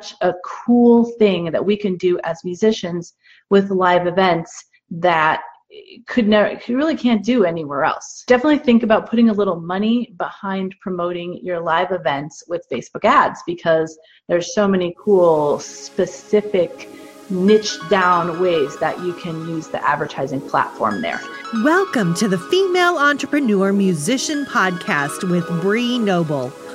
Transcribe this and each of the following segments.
such a cool thing that we can do as musicians with live events that could never you really can't do anywhere else. Definitely think about putting a little money behind promoting your live events with facebook ads because there's so many cool specific niche down ways that you can use the advertising platform there. Welcome to the female entrepreneur musician podcast with Bree noble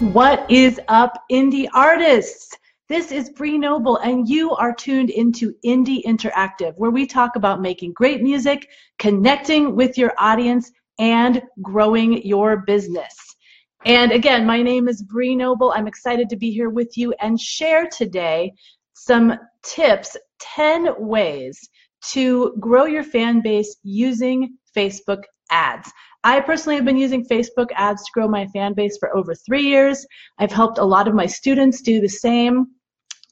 What is up, indie artists? This is Bree Noble, and you are tuned into Indie Interactive, where we talk about making great music, connecting with your audience, and growing your business. And again, my name is Bree Noble. I'm excited to be here with you and share today some tips 10 ways to grow your fan base using Facebook ads. I personally have been using Facebook ads to grow my fan base for over three years. I've helped a lot of my students do the same.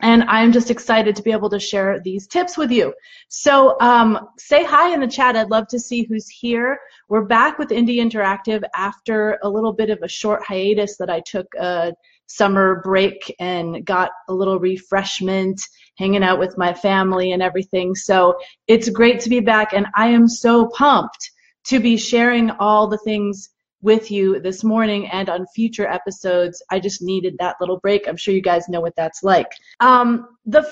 And I'm just excited to be able to share these tips with you. So um, say hi in the chat. I'd love to see who's here. We're back with Indie Interactive after a little bit of a short hiatus that I took a summer break and got a little refreshment, hanging out with my family and everything. So it's great to be back, and I am so pumped to be sharing all the things with you this morning and on future episodes. I just needed that little break. I'm sure you guys know what that's like. Um, the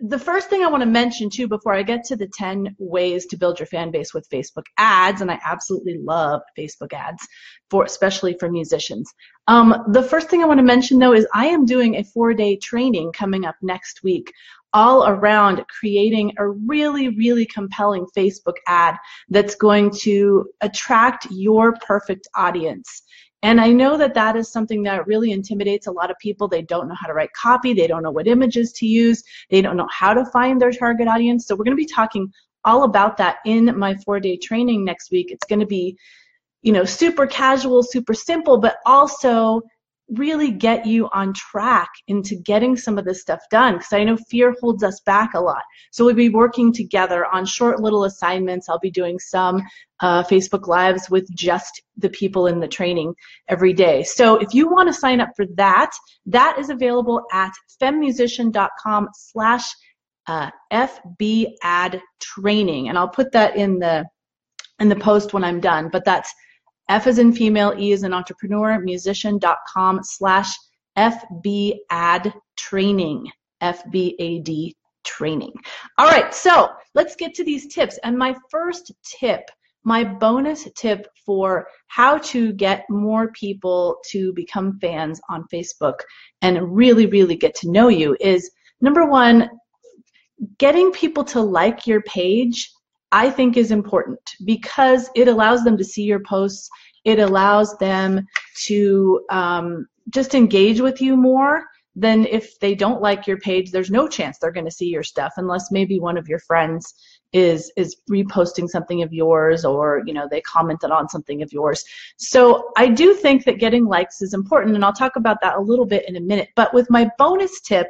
the first thing I want to mention too before I get to the 10 ways to build your fan base with Facebook ads, and I absolutely love Facebook ads for especially for musicians. Um, the first thing I want to mention though is I am doing a four day training coming up next week all around creating a really, really compelling Facebook ad that's going to attract your perfect audience. And I know that that is something that really intimidates a lot of people. They don't know how to write copy, they don't know what images to use, they don't know how to find their target audience. So we're going to be talking all about that in my four day training next week. It's going to be, you know, super casual, super simple, but also really get you on track into getting some of this stuff done because I know fear holds us back a lot. So we'll be working together on short little assignments. I'll be doing some uh, Facebook Lives with just the people in the training every day. So if you want to sign up for that, that is available at femusician.com slash uh, FB ad training. And I'll put that in the in the post when I'm done, but that's F is in female, E is an entrepreneur, musician.com slash FB ad training, FBAD training. All right, so let's get to these tips. And my first tip, my bonus tip for how to get more people to become fans on Facebook and really, really get to know you is number one, getting people to like your page I think is important because it allows them to see your posts. It allows them to um, just engage with you more than if they don't like your page. There's no chance they're going to see your stuff unless maybe one of your friends is is reposting something of yours or you know they commented on something of yours so i do think that getting likes is important and i'll talk about that a little bit in a minute but with my bonus tip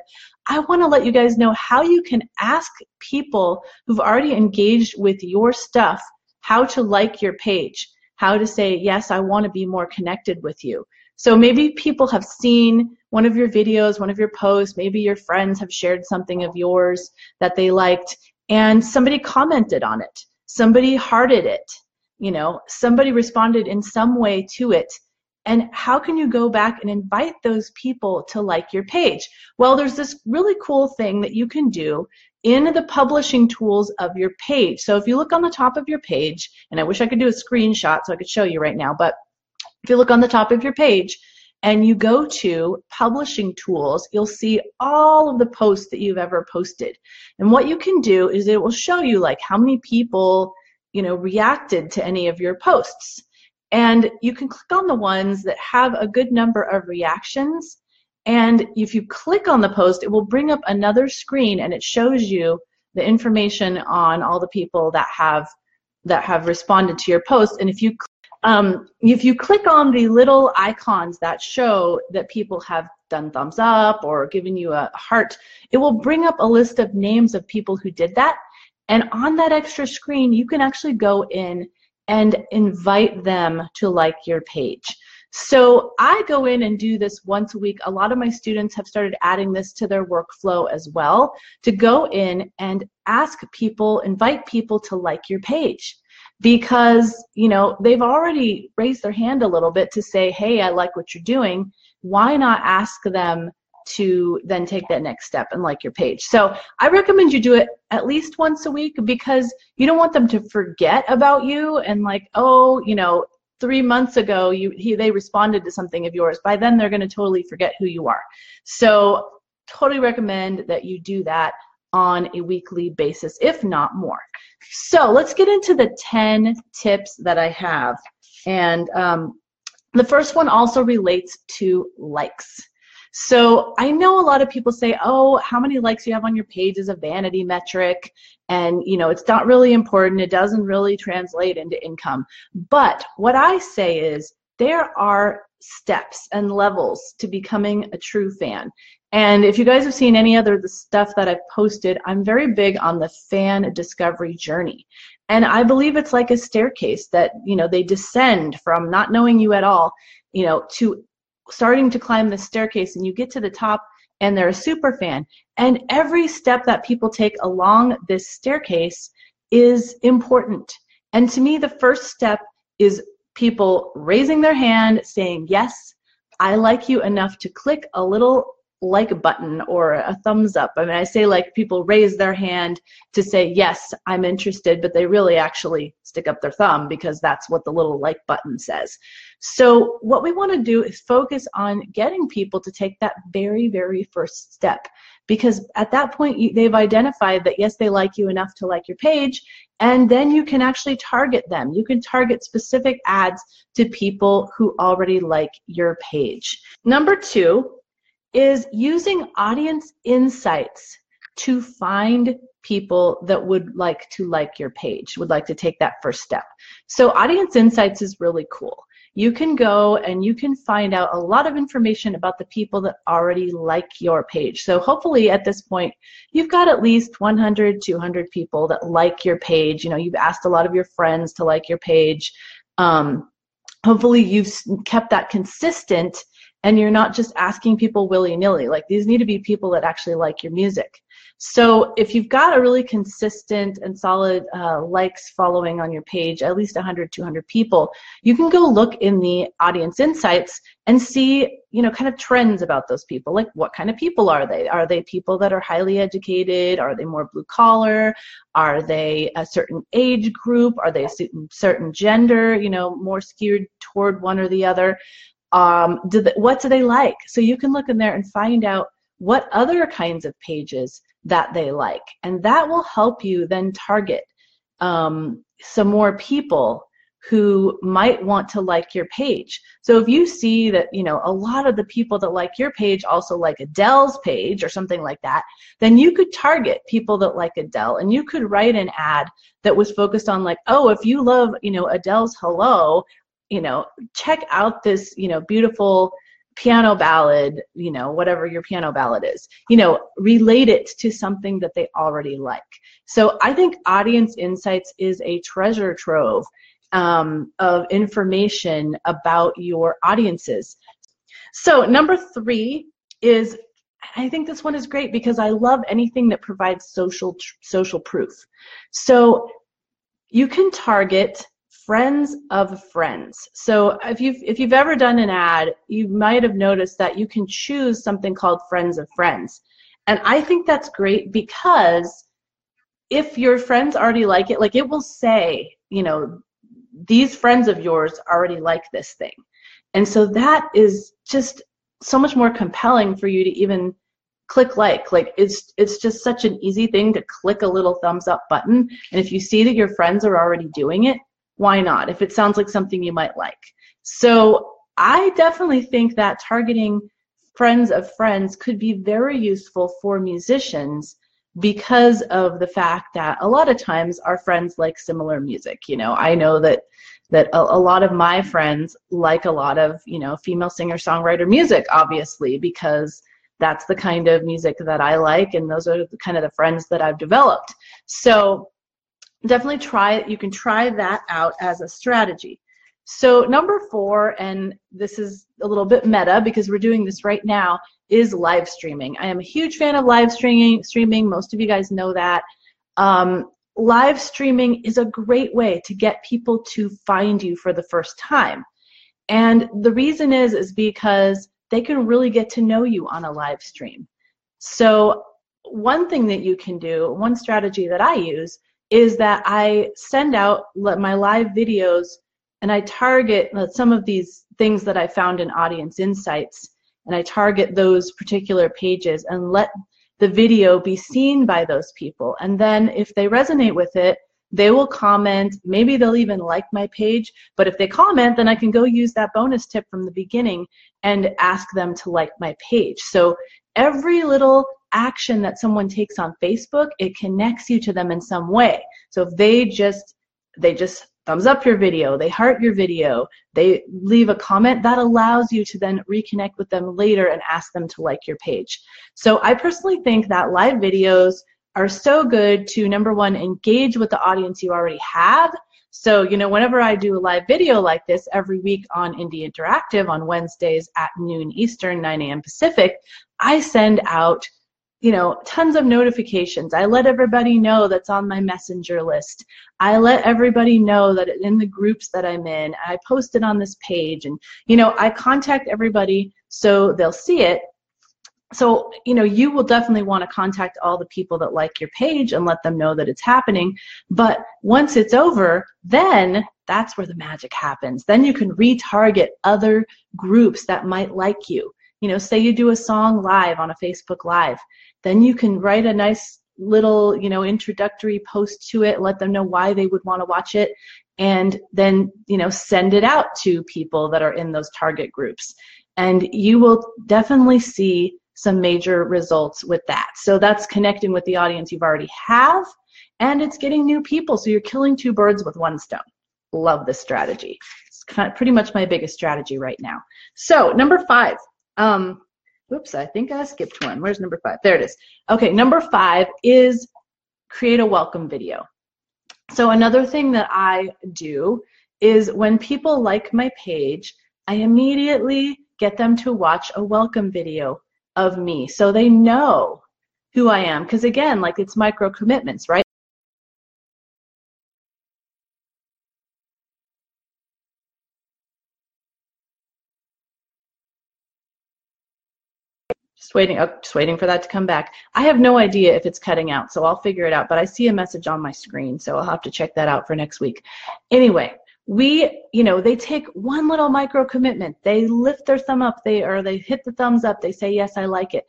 I want to let you guys know how you can ask people who've already engaged with your stuff how to like your page, how to say, yes, I want to be more connected with you. So maybe people have seen one of your videos, one of your posts, maybe your friends have shared something of yours that they liked, and somebody commented on it. Somebody hearted it. You know, somebody responded in some way to it and how can you go back and invite those people to like your page? Well, there's this really cool thing that you can do in the publishing tools of your page. So if you look on the top of your page, and I wish I could do a screenshot so I could show you right now, but if you look on the top of your page and you go to publishing tools, you'll see all of the posts that you've ever posted. And what you can do is it will show you like how many people, you know, reacted to any of your posts. And you can click on the ones that have a good number of reactions And if you click on the post, it will bring up another screen and it shows you the information on all the people that have that have responded to your post. And if you um, if you click on the little icons that show that people have done thumbs up or given you a heart, it will bring up a list of names of people who did that. And on that extra screen, you can actually go in and invite them to like your page. So I go in and do this once a week. A lot of my students have started adding this to their workflow as well to go in and ask people, invite people to like your page because, you know, they've already raised their hand a little bit to say, hey, I like what you're doing. Why not ask them to then take that next step and like your page. So I recommend you do it at least once a week because you don't want them to forget about you and like, oh, you know, three months ago you he, they responded to something of yours. By then they're going to totally forget who you are. So totally recommend that you do that on a weekly basis if not more. So let's get into the 10 tips that i have. And um, the first one also relates to likes so I know a lot of people say, oh, how many likes you have on your page is a vanity metric. And, you know, it's not really important. It doesn't really translate into income. But what I say is there are steps and levels to becoming a true fan. And if you guys have seen any other the stuff that I've posted, I'm very big on the fan discovery journey. And I believe it's like a staircase that, you know, they descend from not knowing you at all, you know, to starting to climb the staircase and you get to the top and they're a super fan. And every step that people take along this staircase is important. And to me, the first step is people raising their hand saying, Yes, I like you enough to click a little like button or a thumbs up. I mean, I say like people raise their hand to say, yes, I'm interested, but they really actually stick up their thumb because that's what the little like button says. So, what we want to do is focus on getting people to take that very, very first step because at that point they've identified that yes, they like you enough to like your page, and then you can actually target them. You can target specific ads to people who already like your page. Number two, is using audience insights to find people that would like to like your page, would like to take that first step. So audience insights is really cool. You can go and you can find out a lot of information about the people that already like your page. So hopefully at this point, you've got at least 100, 200 people that like your page. You know, you've asked a lot of your friends to like your page. Um, hopefully you've kept that consistent and you're not just asking people willy-nilly. Like these need to be people that actually like your music. So if you've got a really consistent and solid uh, likes following on your page at least 100 200 people you can go look in the audience insights and see you know kind of trends about those people. Like what kind of people are they? Are they people that are highly educated? Are they more blue collar? Are they a certain age group? Are they a certain gender you know more skewed toward one or the other um, do they, what do they like? So you can look in there and find out what other kinds of pages that they like. And that will help you then target um, some more people who might want to like your page. So if you see that, you know, a lot of the people that like your page also like Adele's page or something like that, then you could target people that like Adele and you could write an ad that was focused on like, oh, if you love, you know, Adele's Hello, you know, check out this, you know, beautiful piano ballad, you know, whatever your piano ballad is, you know, relate it to something that they already like. So I think audience insights is a treasure trove um, of information about your audiences. So number three is I think this one is great because I love anything that provides social social proof. So you can target friends of friends. So if you've if you've ever done an ad, you might have noticed that you can choose something called friends of friends. And I think that's great because if your friends already like it, like it will say, you know, these friends of yours already like this thing. And so that is just so much more compelling for you to even click like like it's it's just such an easy thing to click a little thumbs up button and if you see that your friends are already doing it why not? If it sounds like something you might like. So I definitely think that targeting friends of friends could be very useful for musicians because of the fact that a lot of times our friends like similar music. You know, I know that that a, a lot of my friends like a lot of you know female singer songwriter music, obviously because that's the kind of music that I like, and those are the kind of the friends that I've developed. So definitely try it. You can try that out as a strategy. So number four, and this is a little bit meta because we're doing this right now, is live streaming. I am a huge fan of live streaming. Streaming, most of you guys know that. Um, live streaming is a great way to get people to find you for the first time. And the reason is is because they can really get to know you on a live stream. So one thing that you can do, one strategy that I use is that I send out my live videos and I target uh, some of these things that I found in audience insights and I target those particular pages and let the video be seen by those people. And then if they resonate with it, they will comment. Maybe they'll even like my page. But if they comment, then I can go use that bonus tip from the beginning and ask them to like my page. So every little action that someone takes on Facebook, it connects you to them in some way. So if they just they just thumbs up your video, they heart your video, they leave a comment, that allows you to then reconnect with them later and ask them to like your page. So I personally think that live videos are so good to number one, engage with the audience you already have. So, you know, whenever I do a live video like this every week on Indie Interactive on Wednesdays at noon Eastern, 9 a.m. Pacific, I send out you know, tons of notifications. I let everybody know that's on my messenger list. I let everybody know that in the groups that I'm in, I post it on this page and, you know, I contact everybody so they'll see it. So, you know, you will definitely want to contact all the people that like your page and let them know that it's happening. But once it's over, then that's where the magic happens. Then you can retarget other groups that might like you. You know, say you do a song live on a Facebook Live then you can write a nice little you know introductory post to it let them know why they would want to watch it and then you know send it out to people that are in those target groups. And you will definitely see some major results with that. So that's connecting with the audience you've already have and it's getting new people. So you're killing two birds with one stone. Love this strategy. It's kind of pretty much my biggest strategy right now. So number five um, Oops, I think I skipped one. Where's number five? There it is. Okay, number five is create a welcome video. So another thing that I do is when people like my page, I immediately get them to watch a welcome video of me so they know who I am. Because again, like it's micro commitments, right? Just waiting, oh, just waiting for that to come back. I have no idea if it's cutting out, so I'll figure it out. But I see a message on my screen, so I'll have to check that out for next week. Anyway, we, you know, they take one little micro commitment. They lift their thumb up, they or they hit the thumbs up. They say, yes, I like it,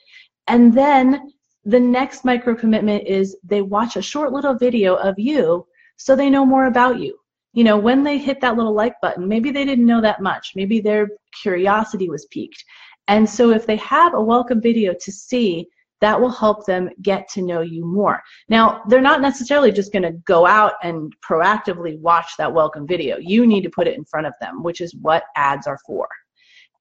and then the next micro commitment is they watch a short little video of you, so they know more about you you know, when they hit that little like button, maybe they didn't know that much. Maybe their curiosity was piqued. And so if they have a welcome video to see, that will help them get to know you more. Now, they're not necessarily just going to go out and proactively watch that welcome video. You need to put it in front of them, which is what ads are for.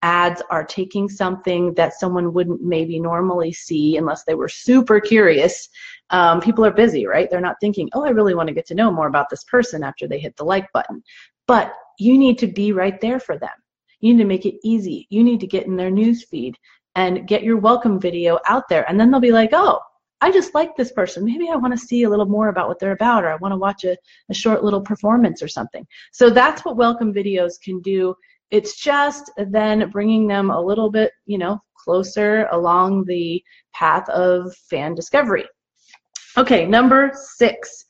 Ads are taking something that someone wouldn't maybe normally see unless they were super curious. Um, people are busy, right? They're not thinking, oh, I really want to get to know more about this person after they hit the like button. But you need to be right there for them. You need to make it easy. You need to get in their news feed and get your welcome video out there. And then they'll be like, oh, I just like this person. Maybe I want to see a little more about what they're about, or I want to watch a, a short little performance or something. So that's what welcome videos can do. It's just then bringing them a little bit, you know, closer along the path of fan discovery. Okay, number six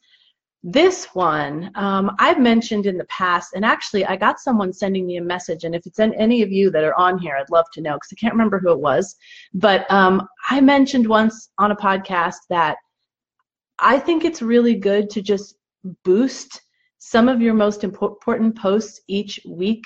this one, um, I've mentioned in the past, and actually, I got someone sending me a message, and if it's any of you that are on here, I'd love to know because I can't remember who it was. But um, I mentioned once on a podcast that I think it's really good to just boost some of your most important posts each week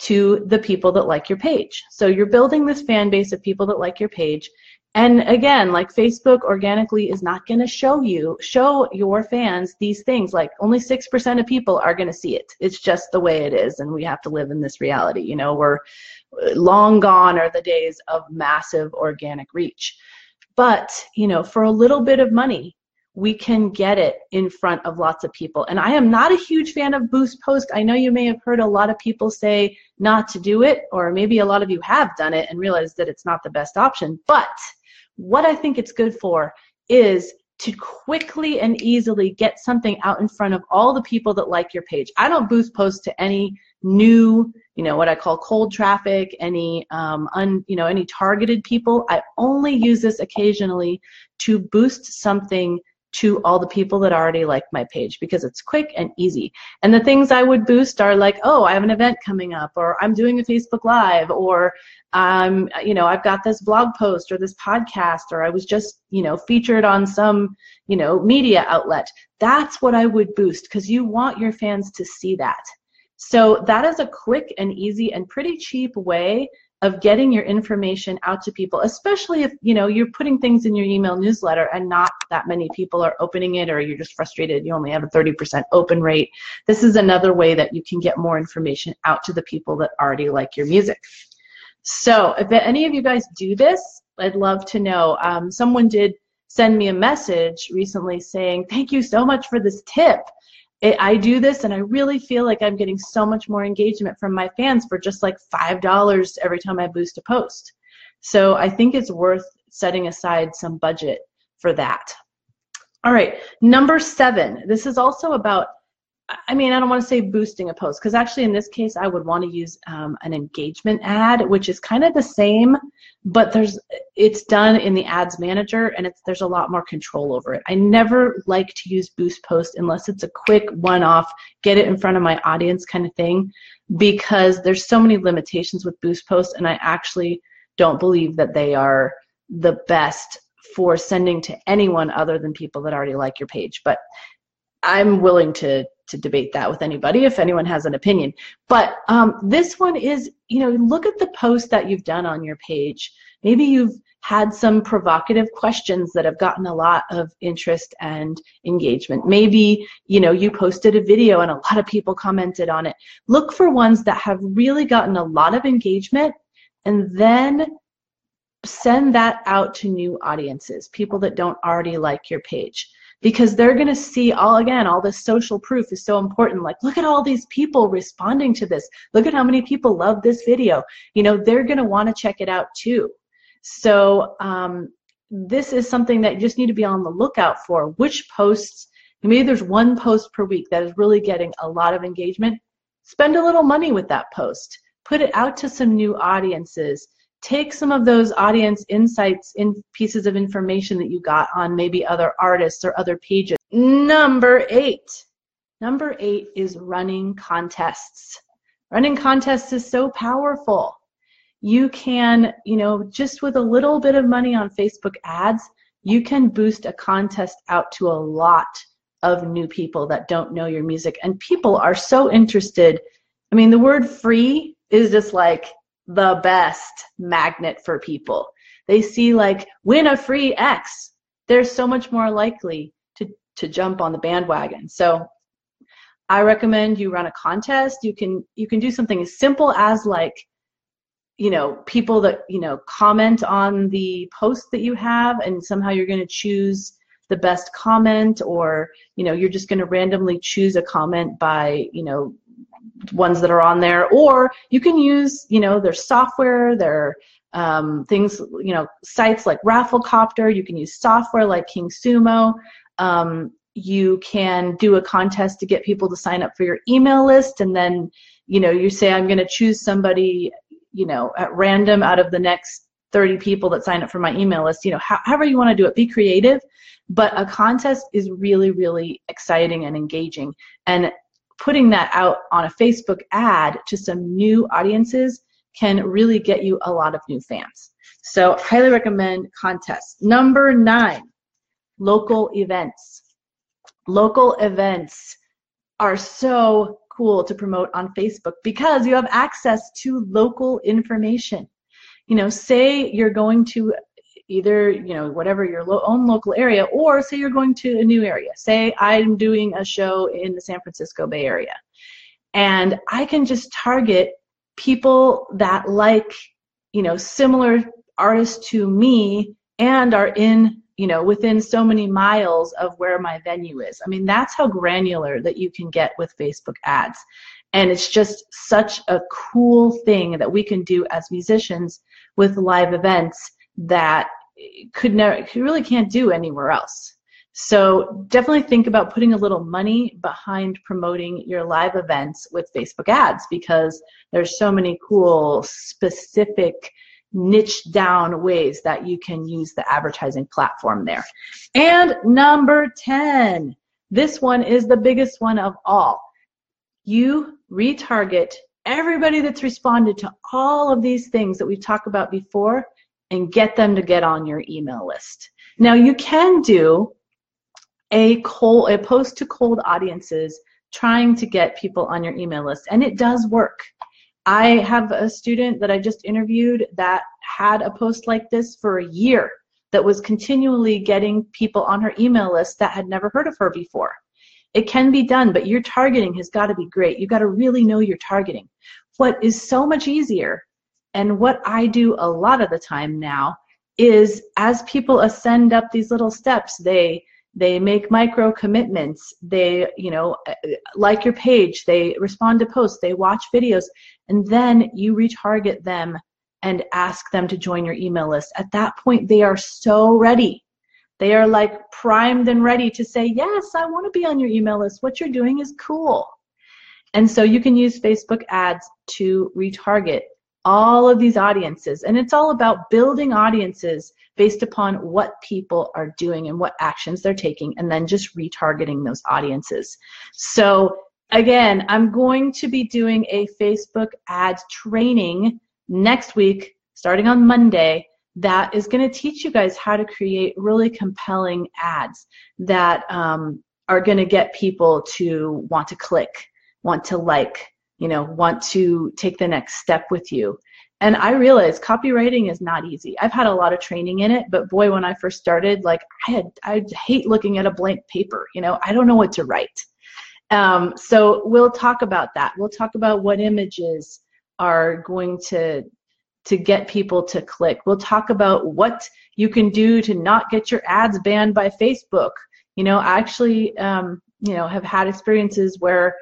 to the people that like your page. So you're building this fan base of people that like your page. And again, like Facebook organically is not going to show you, show your fans these things. Like only 6% of people are going to see it. It's just the way it is. And we have to live in this reality. You know, we're uh, long gone are the days of massive organic reach. But, you know, for a little bit of money, we can get it in front of lots of people. And I am not a huge fan of Boost Post. I know you may have heard a lot of people say not to do it, or maybe a lot of you have done it and realized that it's not the best option. But what I think it's good for is to quickly and easily get something out in front of all the people that like your page. I don't boost post to any new, you know, what I call cold traffic, any um, un, you know, any targeted people. I only use this occasionally to boost something to all the people that already like my page because it's quick and easy. And the things I would boost are like, oh, I have an event coming up, or I'm doing a Facebook Live, or um, you know, I've got this blog post or this podcast, or I was just, you know, featured on some, you know, media outlet. That's what I would boost because you want your fans to see that. So that is a quick and easy and pretty cheap way of getting your information out to people, especially if you know you're putting things in your email newsletter and not that many people are opening it, or you're just frustrated you only have a 30% open rate. This is another way that you can get more information out to the people that already like your music. So if any of you guys do this, I'd love to know. Um, someone did send me a message recently saying, "Thank you so much for this tip." It, I do this and I really feel like I'm getting so much more engagement from my fans for just like $5 every time I boost a post. So I think it's worth setting aside some budget for that. All right, number seven. This is also about I mean, I don't want to say boosting a post because actually, in this case, I would want to use um, an engagement ad, which is kind of the same, but there's it's done in the ads manager and it's there's a lot more control over it. I never like to use boost post unless it's a quick one-off, get it in front of my audience kind of thing, because there's so many limitations with boost post, and I actually don't believe that they are the best for sending to anyone other than people that already like your page. But I'm willing to to debate that with anybody if anyone has an opinion. But um, this one is, you know, look at the post that you've done on your page. Maybe you've had some provocative questions that have gotten a lot of interest and engagement. Maybe, you know, you posted a video and a lot of people commented on it. Look for ones that have really gotten a lot of engagement and then send that out to new audiences, people that don't already like your page because they're going to see all again all this social proof is so important. Like look at all these people responding to this. Look at how many people love this video. You know they're going to want to check it out too. So um, this is something that you just need to be on the lookout for which posts maybe there's one post per week that is really getting a lot of engagement. Spend a little money with that post. Put it out to some new audiences take some of those audience insights in pieces of information that you got on maybe other artists or other pages. Number eight. Number eight is running contests. Running contests is so powerful. You can, you know, just with a little bit of money on Facebook ads, you can boost a contest out to a lot of new people that don't know your music. And people are so interested. I mean, the word free is just like the best magnet for people. They see like win a free X. They're so much more likely to, to jump on the bandwagon. So I recommend you run a contest. You can you can do something as simple as like you know people that you know comment on the post that you have and somehow you're going to choose the best comment or you know you're just going to randomly choose a comment by you know ones that are on there, or you can use, you know, their software, their um, things, you know, sites like Rafflecopter. You can use software like KingSumo. Um, you can do a contest to get people to sign up for your email list, and then, you know, you say, I'm going to choose somebody, you know, at random out of the next 30 people that sign up for my email list. You know, however you want to do it, be creative. But a contest is really, really exciting and engaging. And putting that out on a Facebook ad to some new audiences can really get you a lot of new fans. So highly recommend contests. Number nine, local events. Local events are so cool to promote on Facebook because you have access to local information. You know, say you're going to either, you know, whatever your lo- own local area, or say you're going to a new area. Say I'm doing a show in the San Francisco Bay Area. And I can just target people that like, you know, similar artists to me and are in you know within so many miles of where my venue is i mean that's how granular that you can get with facebook ads and it's just such a cool thing that we can do as musicians with live events that could never you really can't do anywhere else so definitely think about putting a little money behind promoting your live events with facebook ads because there's so many cool specific niche down ways that you can use the advertising platform there. And number 10, this one is the biggest one of all. You retarget everybody that's responded to all of these things that we've talked about before and get them to get on your email list. Now you can do a cold, a post to cold audiences trying to get people on your email list and it does work. I have a student that I just interviewed that had a post like this for a year that was continually getting people on her email list that had never heard of her before. It can be done, but your targeting has got to be great. You've got to really know your targeting. What is so much easier, and what I do a lot of the time now, is as people ascend up these little steps, they they make micro commitments. They you know uh, like your page they respond to posts they watch videos and then you retarget them and ask them to join your email list. At that point they are so ready. They are like primed and ready to say yes i want to be on your email list. What you're doing is cool. And so you can use facebook ads to retarget all of these audiences and it's all about building audiences based upon what people are doing and what actions they're taking, and then just retargeting those audiences. So, again, I'm going to be doing a Facebook ad training next week, starting on Monday, that is going to teach you guys how to create really compelling ads that um, are going to get people to want to click, want to like, you know, want to take the next step with you and I realized copywriting is not easy. I've had a lot of training in it, but boy, when I first started, like I had, I hate looking at a blank paper. You know, I don't know what to write. Um, so we'll talk about that. We'll talk about what images are going to to get people to click. We'll talk about what you can do to not get your ads banned by Facebook. You know, I actually, um, you know, have had experiences where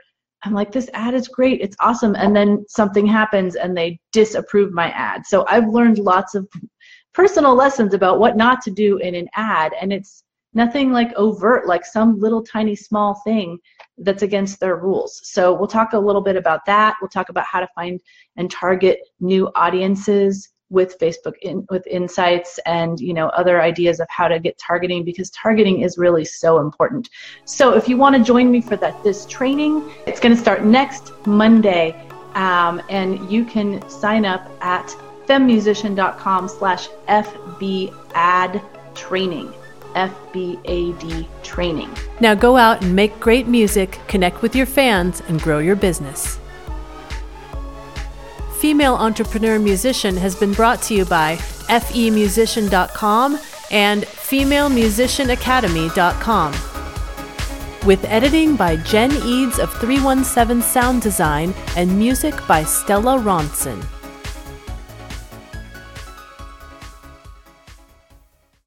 I'm like, this ad is great, it's awesome. And then something happens and they disapprove my ad. So I've learned lots of personal lessons about what not to do in an ad. And it's nothing like overt, like some little tiny small thing that's against their rules. So we'll talk a little bit about that. We'll talk about how to find and target new audiences with Facebook in, with insights and you know other ideas of how to get targeting because targeting is really so important. So if you want to join me for that this training, it's going to start next Monday, um, and you can sign up at femusician.com slash fbad training. FBAD training. Now go out and make great music, connect with your fans, and grow your business. Female Entrepreneur Musician has been brought to you by femusician.com and femalemusicianacademy.com. With editing by Jen Eads of 317 Sound Design and music by Stella Ronson.